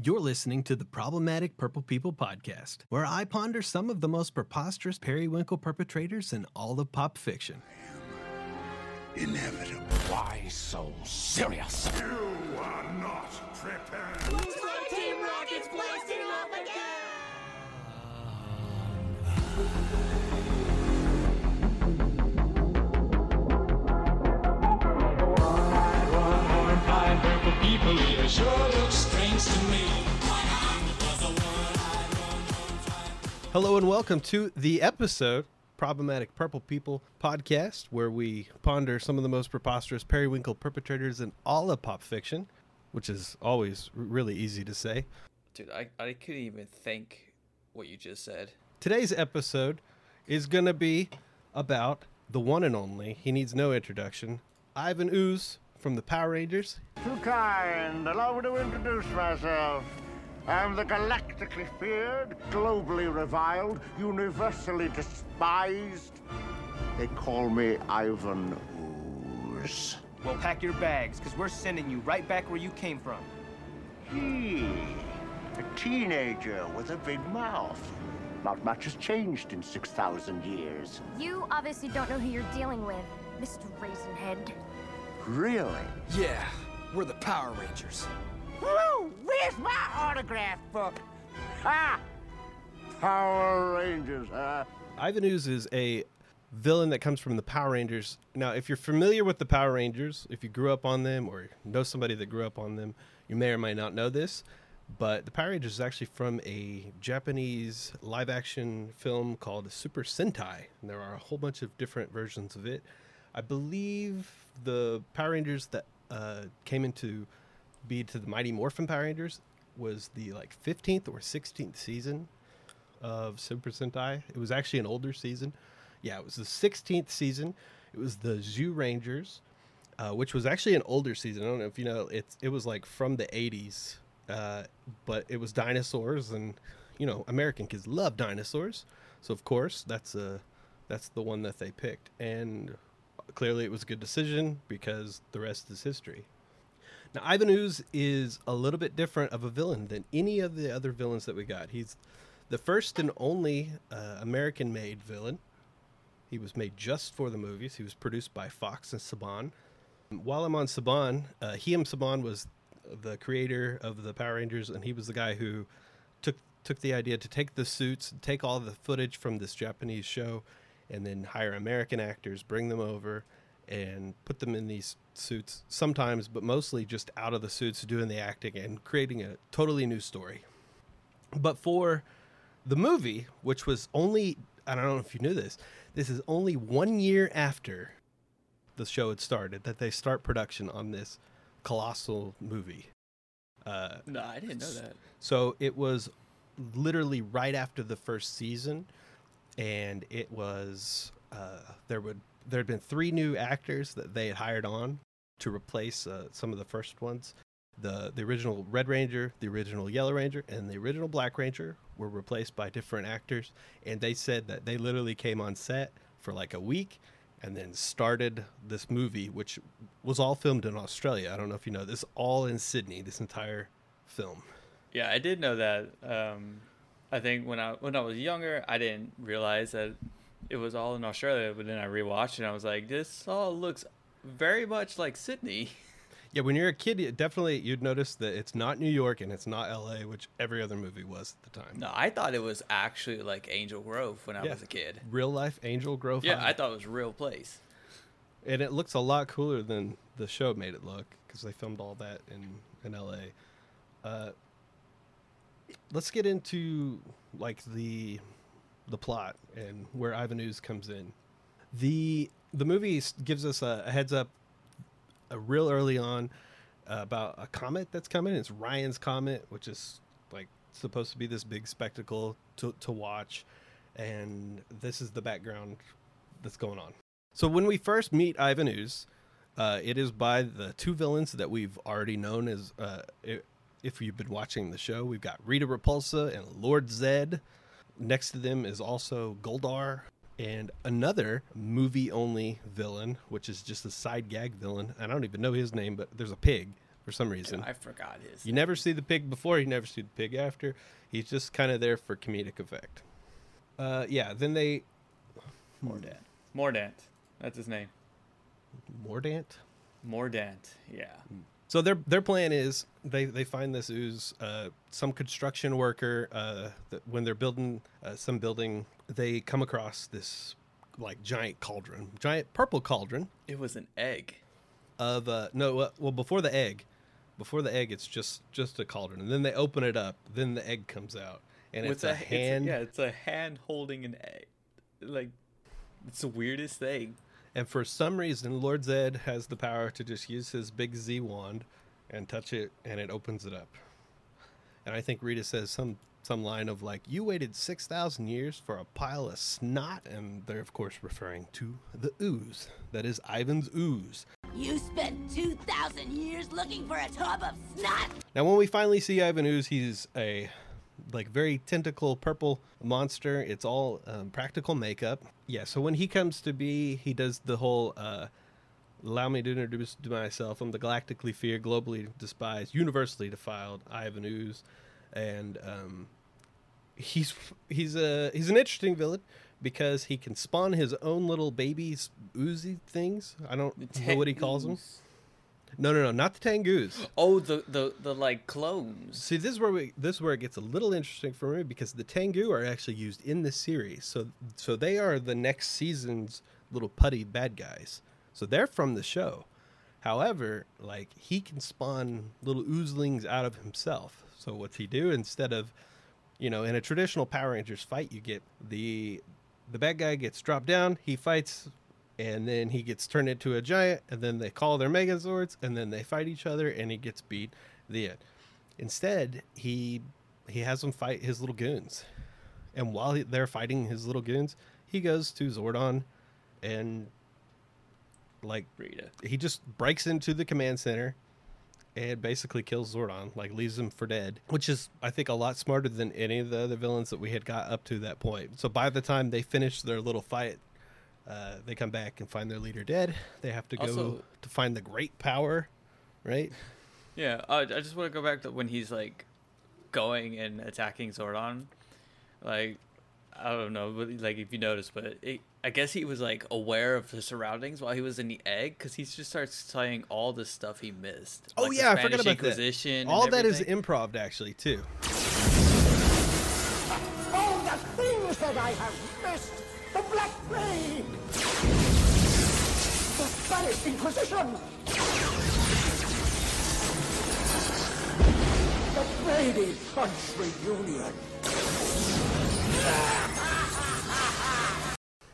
You're listening to the Problematic Purple People podcast, where I ponder some of the most preposterous periwinkle perpetrators in all of pop fiction. Inevitable. Why so serious? You are not prepared. Looks like Team Rocket's blasting off again! Hello and welcome to the episode Problematic Purple People podcast, where we ponder some of the most preposterous periwinkle perpetrators in all of pop fiction, which is always really easy to say. Dude, I, I couldn't even think what you just said. Today's episode is going to be about the one and only, he needs no introduction, Ivan Ooze from the Power Rangers. Too kind. Allow me to introduce myself. I'm the galactically feared, globally reviled, universally despised. They call me Ivan Ooze. Well, pack your bags, because we're sending you right back where you came from. He, a teenager with a big mouth. Not much has changed in 6,000 years. You obviously don't know who you're dealing with, Mr. Raisinhead. Really? Yeah, we're the Power Rangers. Woo! Where's my autograph book? Ha! Power Rangers, huh? Ivan Ooze is a villain that comes from the Power Rangers. Now, if you're familiar with the Power Rangers, if you grew up on them or know somebody that grew up on them, you may or may not know this. But the Power Rangers is actually from a Japanese live action film called Super Sentai. And there are a whole bunch of different versions of it. I believe the Power Rangers that uh, came into be to the Mighty Morphin Power Rangers was the like 15th or 16th season of Super Sentai. It was actually an older season. Yeah, it was the 16th season. It was the Zyurangers, uh, which was actually an older season. I don't know if you know. It's it was like from the 80s, uh, but it was dinosaurs, and you know American kids love dinosaurs, so of course that's a that's the one that they picked, and clearly it was a good decision because the rest is history. Now, Ivan Ooze is a little bit different of a villain than any of the other villains that we got. He's the first and only uh, American made villain. He was made just for the movies. He was produced by Fox and Saban. While I'm on Saban, uh, Haim Saban was the creator of the Power Rangers, and he was the guy who took took the idea to take the suits, take all the footage from this Japanese show, and then hire American actors, bring them over, and put them in these suits sometimes, but mostly just out of the suits, doing the acting and creating a totally new story. But for the movie, which was only, I don't know if you knew this, this is only one year after the show had started that they start production on this colossal movie. Uh, No, I didn't know that. so it was literally right after the first season, and it was uh, there would there had been three new actors that they had hired on to replace uh, some of the first ones. The the original Red Ranger, the original Yellow Ranger, and the original Black Ranger were replaced by different actors, and they said that they literally came on set for like a week and then started this movie, which was all filmed in Australia. I don't know if you know this, all in Sydney. This entire film. Yeah, I did know that. Um, I think when I when I was younger, I didn't realize that it was all in Australia. But then I rewatched it, and I was like, this all looks very much like Sydney. Yeah, when you're a kid, you definitely you'd notice that it's not New York and it's not L.A., which every other movie was at the time. No, I thought it was actually like Angel Grove when I Yeah. was a kid. Real life Angel Grove. Yeah, High. I thought it was a real place. and it looks a lot cooler than the show made it look because they filmed all that in in L.A. Uh, let's get into like the the plot and where Ivan Ooze comes in. The the movie gives us a, a heads up uh, real early on uh, about a comet that's coming. It's Ryan's comet, which is like supposed to be this big spectacle to to watch, and this is the background that's going on. So when we first meet Ivan Ooze, uh, it is by the two villains that we've already known as. Uh, if you've been watching the show, we've got Rita Repulsa and Lord Zed. Next to them is also Goldar and another movie-only villain, which is just a side gag villain. I don't even know his name, but there's a pig. for some reason. I forgot his. You never see the pig before, you never see the pig after. He's just kind of there for comedic effect. Uh, yeah, then they Mordant. Mordant. That's his name. Mordant. Mordant. Yeah. So their their plan is they they find this ooze. Uh, some construction worker uh, that when they're building uh, some building, they come across this like giant cauldron, giant purple cauldron It was an egg. of uh, no uh, well before the egg, before the egg it's just just a cauldron, and then they open it up, then the egg comes out, and it's a, it's hand. yeah, it's a hand holding an egg. Like, it's the weirdest thing. And for some reason, Lord Zed has the power to just use his big Z wand and touch it, and it opens it up. And I think Rita says some some line of like, "You waited six thousand years for a pile of snot," and they're of course referring to the ooze. That is Ivan's ooze. You spent 2,000 years looking for a tub of snot? Now, when we finally see Ivan Ooze, he's a like very tentacle purple monster. It's all um, practical makeup. Yeah. So when he comes to be, he does the whole. Uh, Allow me to introduce to myself. I'm the galactically feared, globally despised, universally defiled Ivan Ooze, and um, he's he's a he's an interesting villain because he can spawn his own little babies oozy things. I don't know what he calls them. No, no, no, not the Tangoos. Oh, the the the like clones. See, this is where we this is where it gets a little interesting for me because the Tengu are actually used in the series. So so they are the next season's little putty bad guys. So they're from the show. However, like he can spawn little oozlings out of himself. So what's he do instead of you know, in a traditional Power Rangers fight, you get the the bad guy gets dropped down, he fights, and then he gets turned into a giant, and then they call their Megazords, and then they fight each other, and he gets beat. The end. Instead, he he has them fight his little goons, and while he- they're fighting his little goons, he goes to Zordon, and like Rita. he just breaks into the command center and basically kills Zordon, like leaves him for dead, which is I think a lot smarter than any of the other villains that we had got up to that point. So by the time they finish their little fight, uh, they come back and find their leader dead. They have to go Also- to find the great power, right? Yeah, uh, I just want to go back to when he's like going and attacking Zordon. Like, I don't know, but like if you notice, but it, I guess he was like aware of the surroundings while he was in the egg because he just starts saying all the stuff he missed. Oh like yeah, I forgot about that. Inquisition. and All that is everything. improv actually too. All the things that I have missed! The Black Plague! The Spanish Inquisition! The Brady Bunch reunion!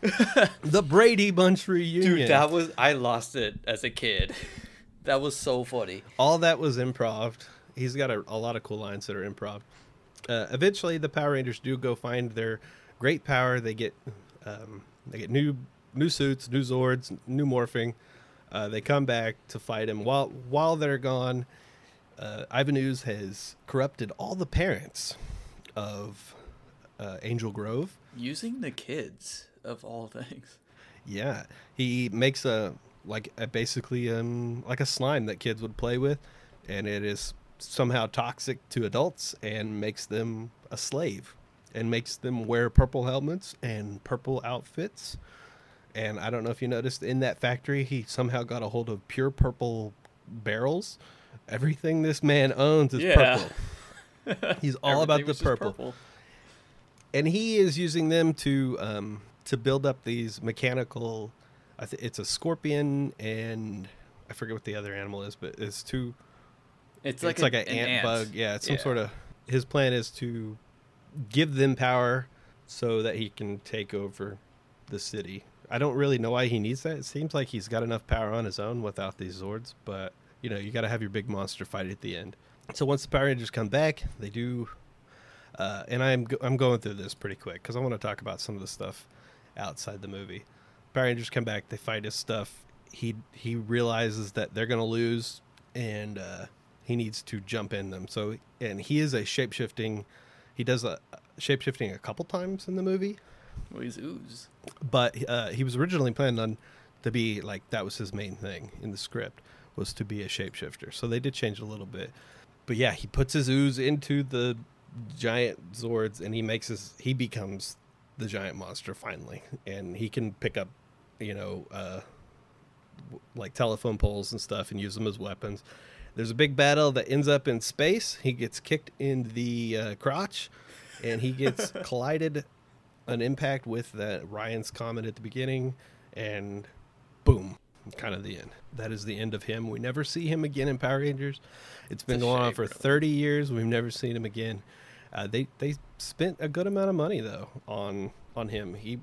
The Brady Bunch reunion. Dude, that was I lost it as a kid. that was so funny. all that was improv. He's got a, a lot of cool lines that are improv. Uh, eventually, the Power Rangers do go find their great power. They get um, they get new new suits, new Zords, new morphing. Uh, they come back to fight him. While while they're gone, uh, Ivan Ooze has corrupted all the parents of uh, Angel Grove. Using the kids of all things. Yeah, he makes a like a basically um like a slime that kids would play with, and it is somehow toxic to adults and makes them a slave, and makes them wear purple helmets and purple outfits. And I don't know if you noticed in that factory, he somehow got a hold of pure purple barrels. Everything this man owns is Yeah. purple. He's all about the just purple and he is using them to um, to build up these mechanical. I th- it's a scorpion and I forget what the other animal is, but it's two. It's It's like, like, a- an, ant, bug. Yeah, it's some Yeah. sort of. His plan is to give them power so that he can take over the city. I don't really know why he needs that. It seems like he's got enough power on his own without these Zords, but you know you got to have your big monster fight at the end. So once the Power Rangers come back, they do uh, and I'm I'm going through this pretty quick because I want to talk about some of the stuff outside the movie. Power Rangers come back, they fight his stuff. He he realizes that they're gonna lose, and uh, he needs to jump in them. So and he is a shape shifting. He does a shape shifting a couple times in the movie, Well, he's ooze. but uh, he was originally planned on to be like that was his main thing in the script. was to be a shapeshifter. So they did change a little bit. But yeah, he puts his ooze into the giant Zords and he makes his he becomes the giant monster finally. And he can pick up, you know, uh like telephone poles and stuff and use them as weapons. There's a big battle that ends up in space. He gets kicked in the uh, crotch and he gets collided an impact with that Ryan's comet at the beginning and boom, kind of the end. That is the end of him. We never see him again in Power Rangers. It's been It's going on for really. 30 years. We've never seen him again. Uh, they they spent a good amount of money though on on him. He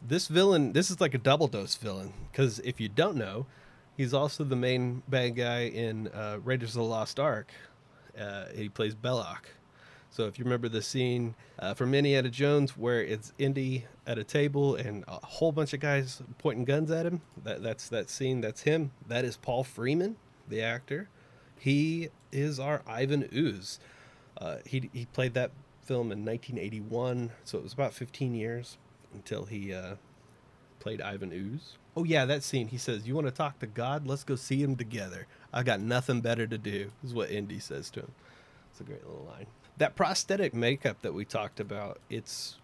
this villain this is like a double dose villain because if you don't know, he's also the main bad guy in uh, Raiders of the Lost Ark. Uh, he plays Belloq. So if you remember the scene uh, from Indiana Jones where it's Indy at a table and a whole bunch of guys pointing guns at him, that that's that scene. That's him. That is Paul Freeman, the actor. He is our Ivan Ooze. Uh, he he played that film in 1981, so it was about 15 years until he uh, played Ivan Ooze. Oh yeah, that scene. He says, "You want to talk to God? Let's go see him together. I got nothing better to do." Is what Indy says to him. It's a great little line. That prosthetic makeup that we talked about, it's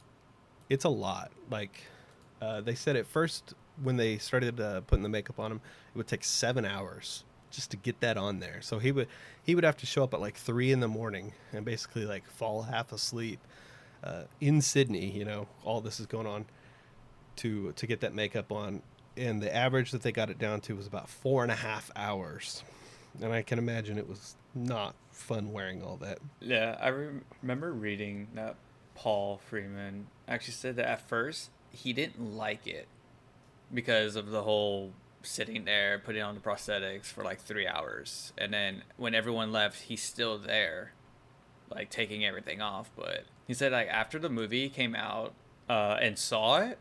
it's a lot. Like uh, they said at first when they started uh, putting the makeup on him, it would take seven hours just to get that on there. So he would he would have to show up at like three in the morning and basically like fall half asleep uh, in Sydney. You know, all this is going on to to get that makeup on, and the average that they got it down to was about four and a half hours. And I can imagine it was not fun wearing all that. Yeah, I rem- remember reading that Paul Freeman actually said that at first he didn't like it because of the whole sitting there putting on the prosthetics for like three hours, and then when everyone left, he's still there, like taking everything off. But he said like after the movie came out uh, and saw it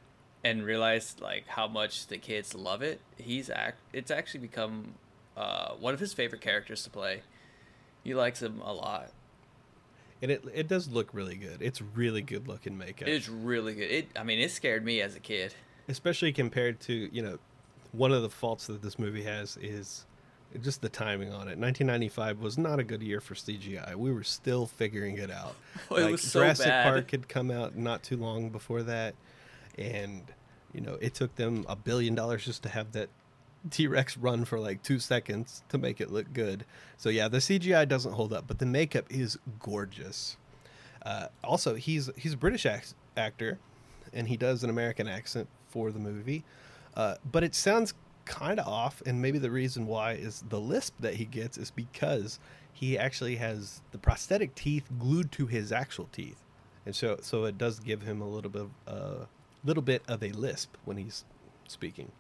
and realized like how much the kids love it, he's act it's actually become uh, one of his favorite characters to play. He likes him a lot. And it it does look really good. It's really good looking makeup. It's really good. It. I mean, it scared me as a kid. especially compared to you know one of the faults that this movie has is just the timing on it 1995 was not a good year for cgi we were still figuring it out Oh, it was so jurassic bad. park had come out not too long before that and you know it took them a billion dollars just to have that t-rex run for like two seconds to make it look good. So yeah the cgi doesn't hold up but the makeup is gorgeous. Uh, also, he's he's a British act- actor, and he does an American accent for the movie, uh, but it sounds kind of off. And maybe the reason why is the lisp that he gets is because he actually has the prosthetic teeth glued to his actual teeth, and so so it does give him a little bit of a little bit of a lisp when he's speaking.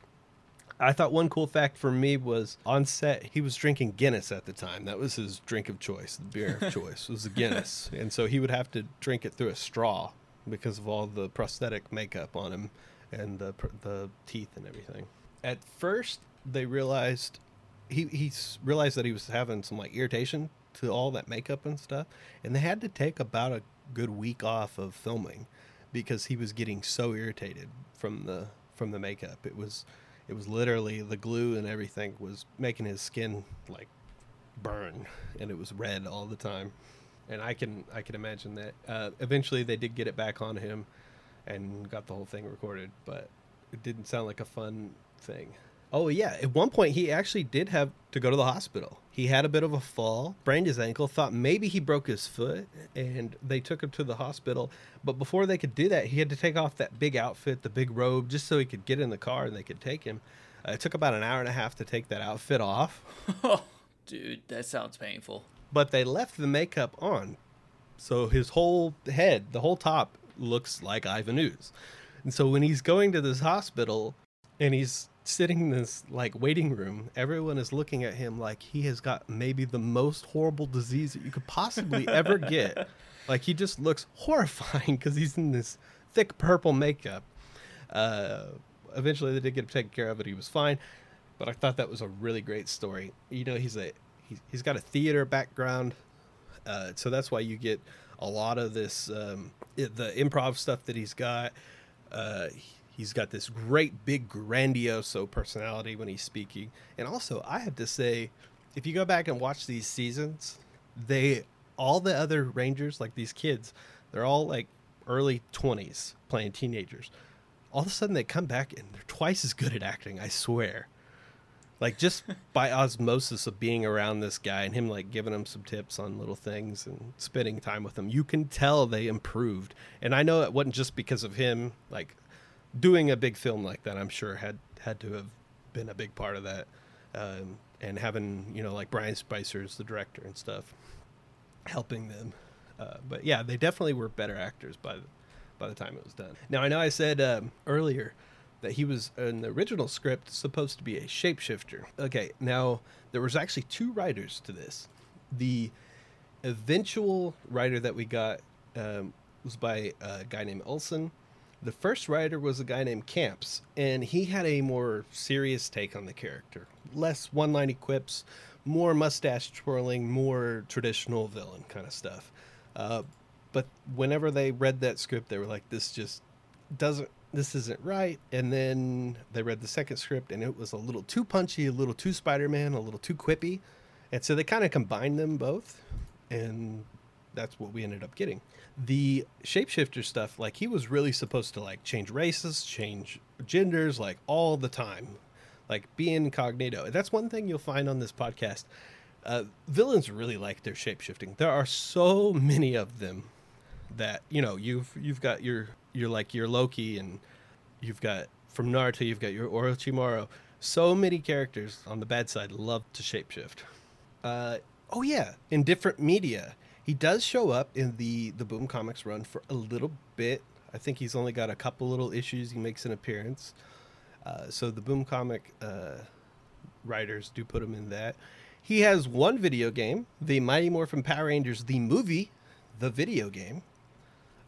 I thought one cool fact for me was on set he was drinking Guinness at the time. That was his drink of choice, the beer of choice was the Guinness, and so he would have to drink it through a straw because of all the prosthetic makeup on him and the the teeth and everything. At first, they realized he he realized that he was having some like irritation to all that makeup and stuff, and they had to take about a good week off of filming because he was getting so irritated from the from the makeup. It was it was literally the glue and everything was making his skin like burn and it was red all the time and i can i can imagine that uh, eventually they did get it back on him and got the whole thing recorded but it didn't sound like a fun thing oh yeah at one point he actually did have to go to the hospital he had a bit of a fall sprained his ankle thought maybe he broke his foot and they took him to the hospital but before they could do that he had to take off that big outfit the big robe just so he could get in the car and they could take him uh, it took about an hour and a half to take that outfit off Oh, Dude, that sounds painful. but they left the makeup on. So his whole head, the whole top, looks like Ivan Ooze. And so when he's going to this hospital and he's sitting in this like waiting room, everyone is looking at him like he has got maybe the most horrible disease that you could possibly ever get. Like he just looks horrifying because he's in this thick purple makeup. Uh, eventually, they did get him taken care of, but he was fine. But I thought that was a really great story. You know, he's a he's, he's got a theater background, uh, so that's why you get a lot of this um, the improv stuff that he's got. Uh, He's got this great big grandioso personality when he's speaking. And also, I have to say, if you go back and watch these seasons, they all the other Rangers, like these kids, they're all like early 20s playing teenagers. All of a sudden they come back and they're twice as good at acting, I swear. Like just by osmosis of being around this guy and him like giving him some tips on little things and spending time with him, you can tell they improved. And I know it wasn't just because of him like doing a big film like that. I'm sure had had to have been a big part of that. Um, and having, you know, like Bryan Spicer as the director and stuff helping them. Uh, but yeah, they definitely were better actors by the, by the time it was done. Now I know I said um, earlier that he was in the original script supposed to be a shapeshifter. Okay, now there was actually two writers to this. The eventual writer that we got um, was by a guy named Olsen. The first writer was a guy named Kamps, and he had a more serious take on the character. Less one line quips, more mustache twirling, more traditional villain kind of stuff. Uh, but whenever they read that script, they were like, "This just doesn't. This isn't right." And then they read the second script, and it was a little too punchy, a little too Spider-Man, a little too quippy, and so they kind of combined them both, and that's what we ended up getting. The shapeshifter stuff, like he was really supposed to like change races, change genders, like all the time, like be incognito. That's one thing you'll find on this podcast. Uh, villains really like their shapeshifting. There are so many of them that you know you've you've got your you're like your Loki and you've got from Naruto you've got your Orochimaru. So many characters on the bad side love to shapeshift. Uh, oh yeah, in different media, he does show up in the the Boom Comics run for a little bit. I think he's only got a couple little issues. He makes an appearance. Uh, so the Boom Comic uh, writers do put him in that. He has one video game, the Mighty Morphin Power Rangers, the movie, the video game,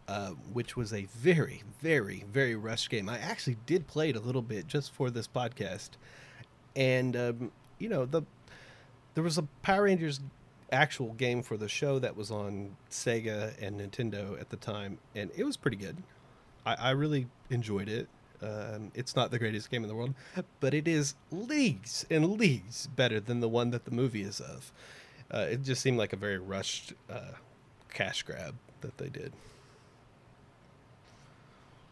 uh, which was a very, very, very rushed game. I actually did play it a little bit just for this podcast, and um, you know the there was a Power Rangers actual game for the show that was on Sega and Nintendo at the time, and it was pretty good. I, I really enjoyed it. Um, it's not the greatest game in the world, but it is leagues and leagues better than the one that the movie is of. Uh, it just seemed like a very rushed uh, cash grab that they did.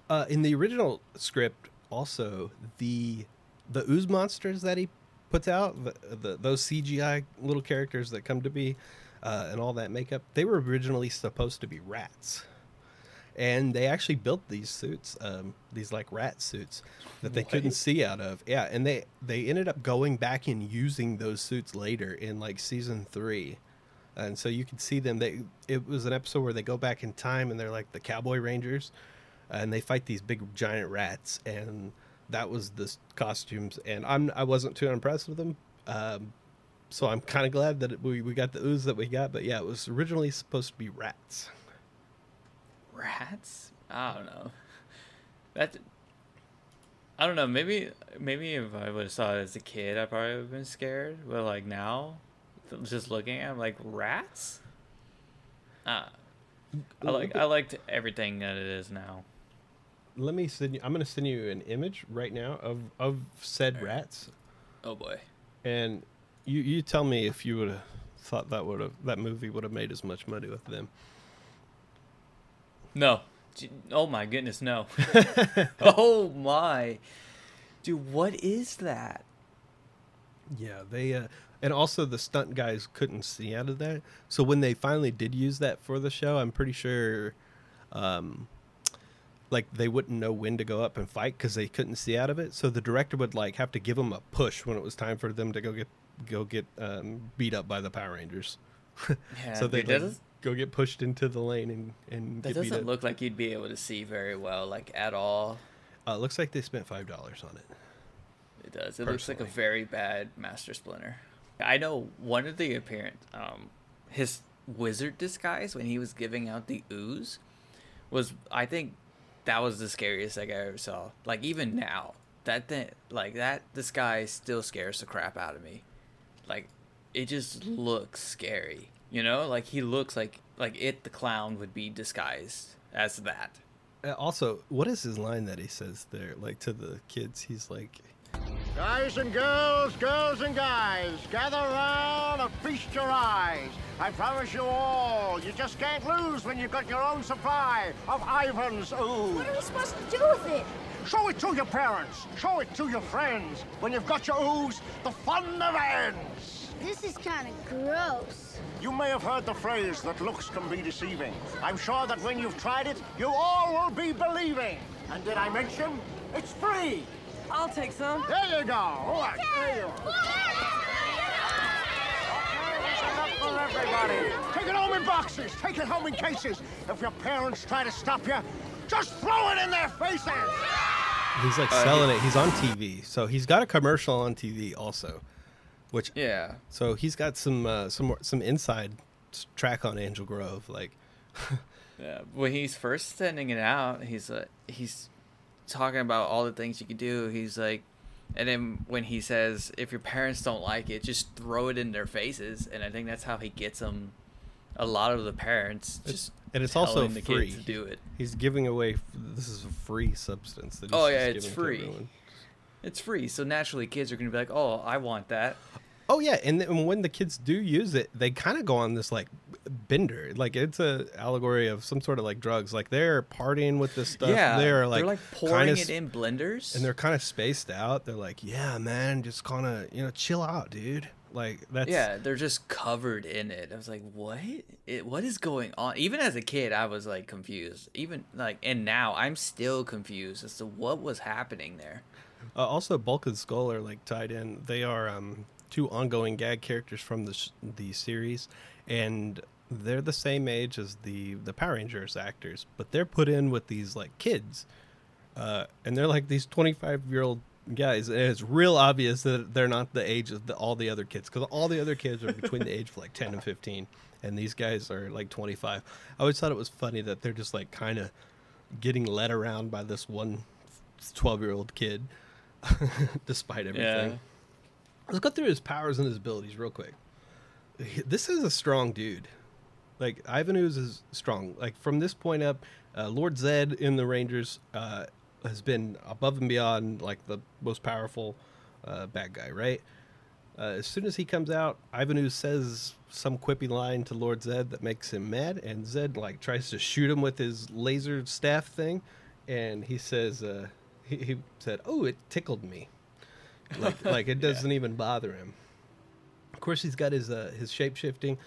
Uh, in the original script, also the the ooze monsters that he puts out, the, the those CGI little characters that come to be, uh, and all that makeup, they were originally supposed to be rats and they actually built these suits, um, these like rat suits that they couldn't see out of. Yeah, and they they ended up going back and using those suits later in like season three, and so you can see them. They it was an episode where they go back in time and they're like the cowboy rangers, and they fight these big giant rats, and that was the costumes. And I'm I wasn't too impressed with them. Um, so I'm kind of glad that we, we got the ooze that we got, but yeah, it was originally supposed to be rats rats? I don't know. That I don't know. Maybe maybe if I would have saw it as a kid, I probably would have been scared. But like now, just looking at, it, I'm like rats. Ah, I like I liked everything that it is now. Let me send you. I'm gonna send you an image right now of of said rats. Oh boy. And you you tell me if you would have thought that would have that movie would have made as much money with them. No. Oh my goodness, no. oh my. Dude, what is that? Yeah, they uh and also the stunt guys couldn't see out of that. So when they finally did use that for the show, I'm pretty sure um like they wouldn't know when to go up and fight cuz they couldn't see out of it. So the director would like have to give them a push when it was time for them to go get go get um, beat up by the Power Rangers. Yeah, so they dude, go get pushed into the lane and and that doesn't look like you'd be able to see very well, like at all. Uh, it looks like they spent five dollars on it. It does. It Personally. looks like a very bad Master Splinter. I know one of the apparent, um, his wizard disguise when he was giving out the ooze was, I think, that was the scariest thing I ever saw. Like even now, that thing, like that disguise still scares the crap out of me. Like, it just looks scary. You know, like he looks like like it the clown would be disguised as that. Uh, also, what is his line that he says there? Like to the kids, he's like, Guys and girls, girls and guys, gather round and feast your eyes. I promise you all, you just can't lose when you've got your own supply of Ivan's ooze. What are we supposed to do with it? Show it to your parents. Show it to your friends. When you've got your ooze, the fun never ends. This is kind of gross. You may have heard the phrase that looks can be deceiving. I'm sure that when you've tried it, you all will be believing. And did I mention? It's free. I'll take some. There you go. All right, there you are. Okay, for everybody. Take it home in boxes. Take it home in cases. If your parents try to stop you, just throw it in their faces. he's like Uh, selling it. He's on TV, so he's got a commercial on TV also, which Yeah. so he's got some uh, some some inside track on Angel Grove. Like, Yeah, when he's first sending it out, he's uh, he's talking about all the things you could do. He's like, and then when he says, "If your parents don't like it, just throw it in their faces," and I think that's how he gets them. A lot of the parents just and it's also telling the free. kids to do it. He's giving away. This is a free substance. That Oh, yeah, it's free. It's free, so naturally kids are gonna be like, "Oh, I want that." Oh yeah, and then when the kids do use it, they kind of go on this like bender. Like it's a allegory of some sort of like drugs. Like they're partying with this stuff. yeah, they're like, pouring kinda it in blenders, and they're kind of spaced out. They're like, yeah, man, just kind of you know chill out, dude. Like that's yeah, they're just covered in it. I was like, what? It, what is going on? Even as a kid, I was like confused. Even like, and now I'm still confused as to what was happening there. Uh, also, Bulk and Skull are like tied in. They are um, two ongoing gag characters from the sh- the series, and they're the same age as the the Power Rangers actors, but they're put in with these like kids, uh, and they're like these twenty five year old guys, and it's real obvious that they're not the age of the, all the other kids because all the other kids are between the age of like ten and fifteen, and these guys are like twenty five. I always thought it was funny that they're just like kind of getting led around by this one 12 year old kid despite everything. Yeah. Let's go through his powers and his abilities real quick. This is a strong dude. Like Ivan Ooze is strong. Like from this point up, uh, Lord Zed in the Rangers uh, has been above and beyond like the most powerful uh, bad guy, right? Uh, as soon as he comes out, Ivan Ooze says some quippy line to Lord Zed that makes him mad, and Zed like tries to shoot him with his laser staff thing, and he says, uh, he, he said, "Oh, it tickled me." like like it doesn't even bother him. Of course, he's got his uh, his shape shifting.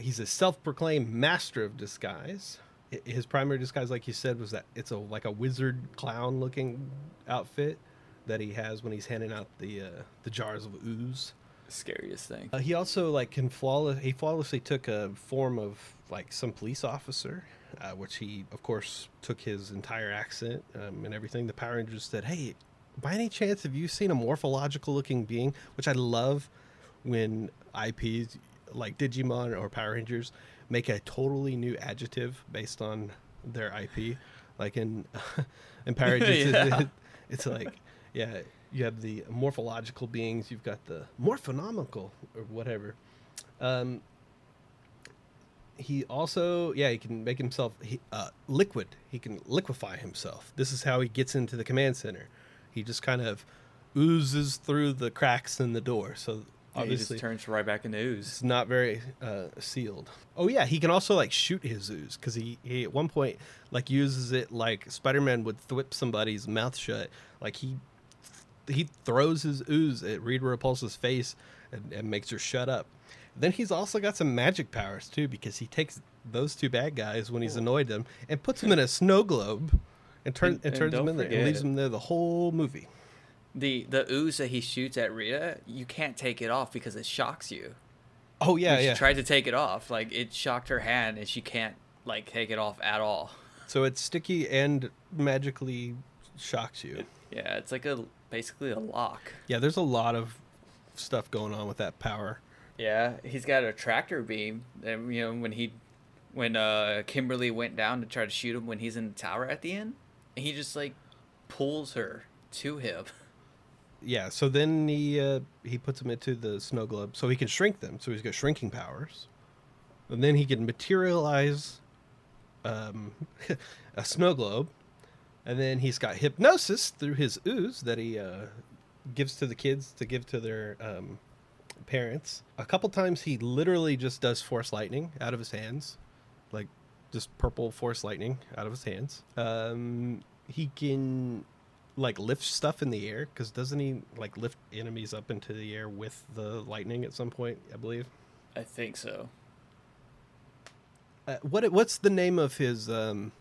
He's a self-proclaimed master of disguise. His primary disguise, like you said, was that it's a like a wizard clown looking outfit that he has when he's handing out the uh, the jars of ooze. Scariest thing. Uh, he also like can flawless. He flawlessly took a form of like some police officer, uh, which he of course took his entire accent um, and everything. The Power Rangers said, "Hey, by any chance have you seen a morphological looking being?" Which I love when IPs like Digimon or Power Rangers make a totally new adjective based on their IP. Like in in Power Rangers, Yeah. it- it's like yeah, you have the morphological beings, you've got the morphonomical or whatever. Um, he also, yeah, he can make himself he, uh, liquid. He can liquefy himself. This is how he gets into the command center. He just kind of oozes through the cracks in the door. So obviously, just turns right back into ooze. it's not very uh, sealed. Oh yeah, he can also like shoot his ooze because he, he at one point like uses it like Spider-Man would thwip somebody's mouth shut. Like he he throws his ooze at Rita Repulsa's face and, and makes her shut up. Then he's also got some magic powers too because he takes those two bad guys when he's annoyed them and puts them in a snow globe and turns And- and, and turns them in there and leaves them there the whole movie. The the ooze that he shoots at Rita, you can't take it off because it shocks you. Oh yeah, When yeah. She tried to take it off, like it shocked her hand, and she can't like take it off at all. so it's sticky and magically shocks you. Yeah, it's like a basically a lock. Yeah, there's a lot of stuff going on with that power. Yeah, he's got a tractor beam. And you know when he, when uh Kimberly went down to try to shoot him when he's in the tower at the end, he just like pulls her to him. Yeah, so then he uh, he puts them into the snow globe so he can shrink them. So he's got shrinking powers, and then he can materialize um, a snow globe, And then he's got hypnosis through his ooze that he uh, gives to the kids to give to their um, parents. A couple times he literally just does force lightning out of his hands, like just purple force lightning out of his hands. Um, he can like lift stuff in the air because doesn't he like lift enemies up into the air with the lightning at some point? I believe. I think so. Uh, what what's the name of his um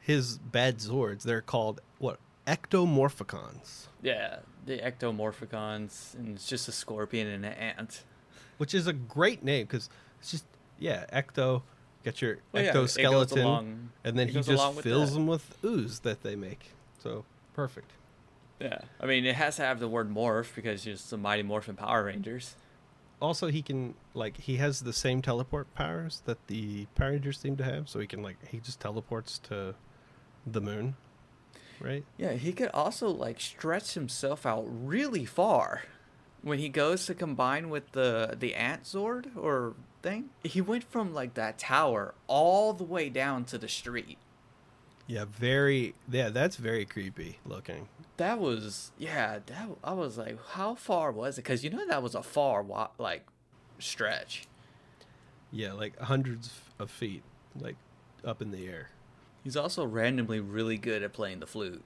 his bad Zords? They're called what? Ectomorphicons, Yeah, the ectomorphicons, and it's just a scorpion and an ant. which is a great name because it's just yeah, ecto. Get your Well, yeah, ectoskeleton, along- and then he just fills that. them with ooze that they make. So perfect. Yeah, I mean it has to have the word morph because it's the Mighty Morphin Power Rangers. Also, he can like he has the same teleport powers that the Power Rangers seem to have, so he can like he just teleports to the moon, right? Yeah, he could also like stretch himself out really far. When he goes to combine with the the ant Zord or thing, he went from like that tower all the way down to the street. Yeah, very. Yeah, that's very creepy looking. That was yeah. That I was like, how far was it? Because you know that was a far like stretch. Yeah, like hundreds of feet, like up in the air. He's also randomly really good at playing the flute.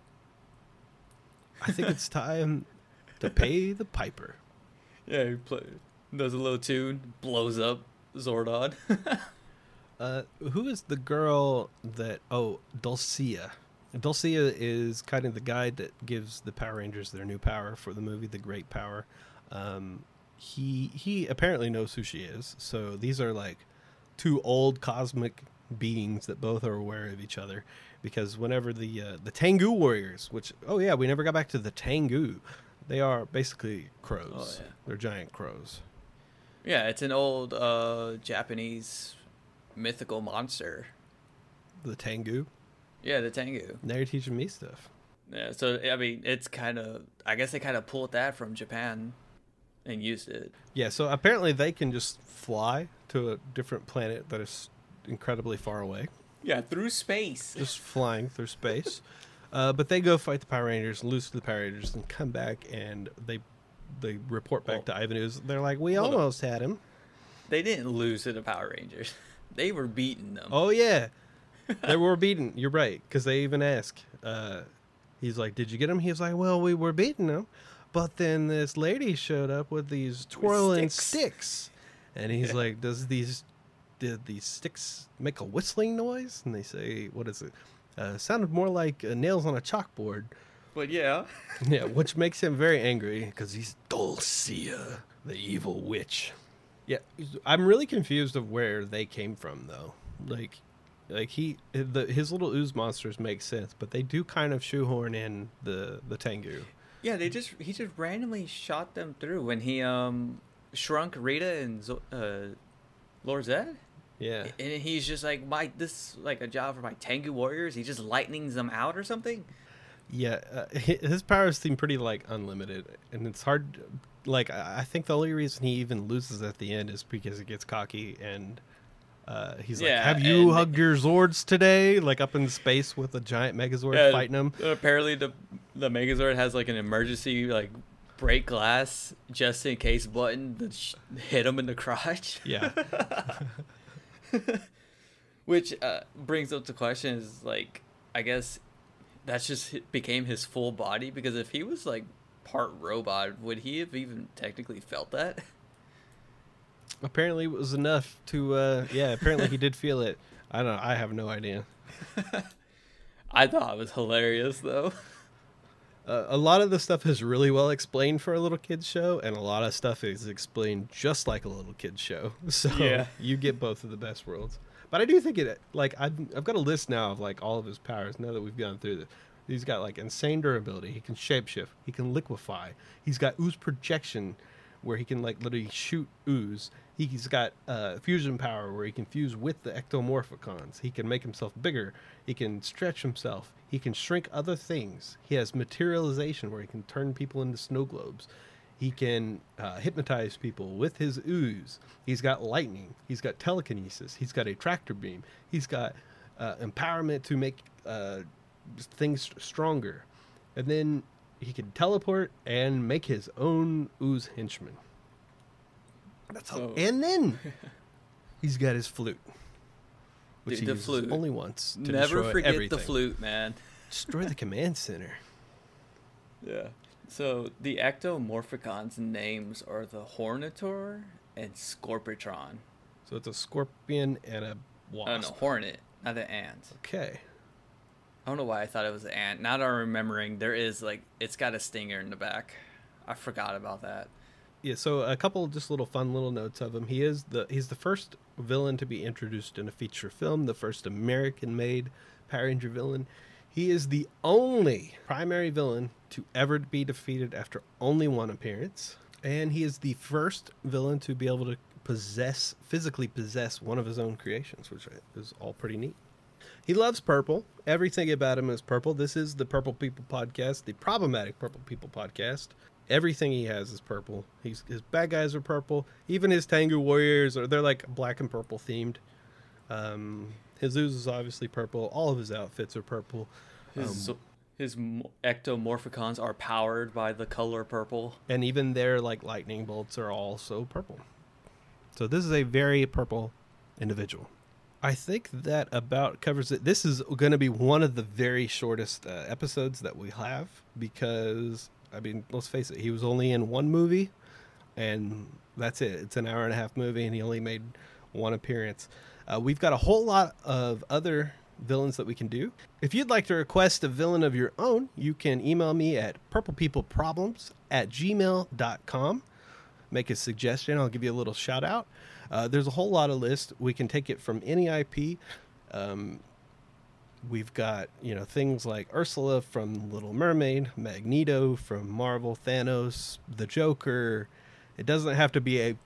I think it's time to pay the piper. Yeah, he play, does a little tune, blows up Zordon. Uh, who is the girl that? Oh, Dulcea. Dulcea is kind of the guy that gives the Power Rangers their new power for the movie, the Great Power. Um, he he apparently knows who she is. So these are like two old cosmic beings that both are aware of each other. Because whenever the uh, the Tengu warriors, which oh yeah, we never got back to the Tengu, they are basically crows. Oh, yeah. They're giant crows. yeah, it's an old uh, Japanese mythical monster. The Tengu. Yeah, the Tengu. Now you're teaching me stuff. Yeah, so I mean, it's kind of. I guess they kind of pulled that from Japan, and used it. Yeah, so apparently they can just fly to a different planet that is incredibly far away, Yeah, through space. just flying through space. Uh, but they go fight the Power Rangers, lose to the Power Rangers, and come back and they they report back to Ivan Ooze. They're like, "We Hold on. almost had him." They didn't lose to the Power Rangers. They were beating them. Oh yeah, they were beaten. You're right, because they even ask. Uh, he's like, "Did you get him?" He's like, "Well, we were beating them, but then this lady showed up with these twirling sticks." sticks, and he's like, "Does these did these sticks make a whistling noise?" And they say, "What is it?" Uh, sounded more like uh, nails on a chalkboard. But yeah, Yeah, which makes him very angry because he's Dulcea, the evil witch. Yeah, I'm really confused of where they came from though. Like, like he, the his little ooze monsters make sense, but they do kind of shoehorn in the the Tengu. yeah. They just he just randomly shot them through when he um shrunk Rita and Zo- uh, Lord Zed. Yeah, And he's just like, my this is like a job for my Tengu warriors. He just lightnings them out or something. yeah. Uh, his powers seem pretty like unlimited, and it's hard. Like, I think the only reason he even loses at the end is because he gets cocky and. Uh, he's Yeah, like, "Have you hugged your Zords today?" Like up in space with a giant Megazord fighting him. Apparently, the the Megazord has like an emergency like break glass just in case button that sh- hit him in the crotch. Yeah, Which uh, brings up the question is like, I guess that's just became his full body because if he was like part robot, would he have even technically felt that? apparently it was enough to. uh Yeah, apparently he did feel it. I don't. I have no idea. I thought it was hilarious though. Uh, a lot of the stuff is really well explained for a little kids show, and a lot of stuff is explained just like a little kids show. So Yeah. you get both of the best worlds. But I do think it like I've I've got a list now of like all of his powers. Now that we've gone through this, he's got like insane durability. He can shapeshift. He can liquefy. He's got ooze projection, where he can like literally shoot ooze. He's got uh, fusion power where he can fuse with the ectomorphicons. He can make himself bigger. He can stretch himself. He can shrink other things. He has materialization where he can turn people into snow globes. He can uh, hypnotize people with his ooze. He's got lightning. He's got telekinesis. He's got a tractor beam. He's got uh, empowerment to make uh, things stronger, and then he can teleport and make his own ooze henchman. That's all. So- And then he's got his flute, which Dude, he uses flute. only once Never destroy forget everything. the flute, man. Destroy the command center. Yeah. So the ectomorphicons names are the Hornitor and Scorpitron. So it's a scorpion and a wasp. Oh no, Hornet, not an ant. Okay. I don't know why I thought it was an ant. Now that I'm remembering, there is like it's got a stinger in the back. I forgot about that. Yeah, so a couple of just little fun little notes of him. He is the he's the first villain to be introduced in a feature film, the first American-made Power Ranger villain. He is the only primary villain to ever be defeated after only one appearance, and he is the first villain to be able to possess physically possess one of his own creations, which is all pretty neat. He loves purple. Everything about him is purple. This is the Purple People podcast, the problematic Purple People podcast. Everything he has is purple. He's, his bad guys are purple. Even his Tengu warriors are they're like black and purple themed. Um, his ooze is obviously purple. All of his outfits are purple. His Um, his ectomorphicons are powered by the color purple. and even their like lightning bolts are also purple. So this is a very purple individual. I think that about covers it. This is going to be one of the very shortest uh, episodes that we have because I mean, let's face it, he was only in one movie and that's it. It's an hour and a half movie and he only made one appearance. Uh, we've got a whole lot of other villains that we can do. If you'd like to request a villain of your own, you can email me at purplepeopleproblems at gmail.com. Make a suggestion. I'll give you a little shout out. Uh, there's a whole lot of lists. We can take it from any IP. Um, we've got you know things like Ursula from Little Mermaid, Magneto from Marvel, Thanos, the Joker. It doesn't have to be a.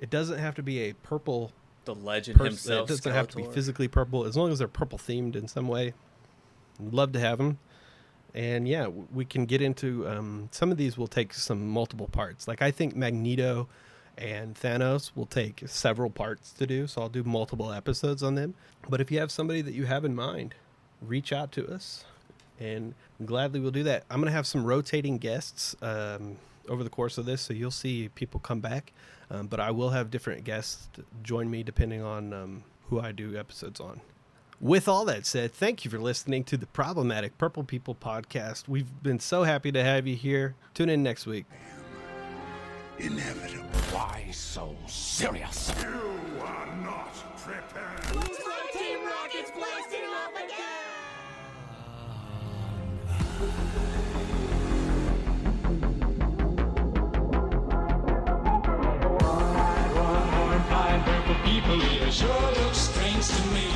It doesn't have to be a purple The legend pers- himself. It doesn't have to be physically purple as long as they're purple themed in some way. Love to have them. And yeah, we can get into um, some of these. Will take some multiple parts. Like I think Magneto and Thanos will take several parts to do. So I'll do multiple episodes on them. But if you have somebody that you have in mind, reach out to us, and gladly we'll do that. I'm gonna have some rotating guests um, over the course of this, so you'll see people come back. Um, but I will have different guests join me depending on um, who I do episodes on. With all that said, thank you for listening to the Problematic Purple People podcast. We've been so happy to have you here. Tune in next week inevitable. Why so serious? You are not prepared. Looks like Team Rocket's blasting off again. people here sure looks strange to me.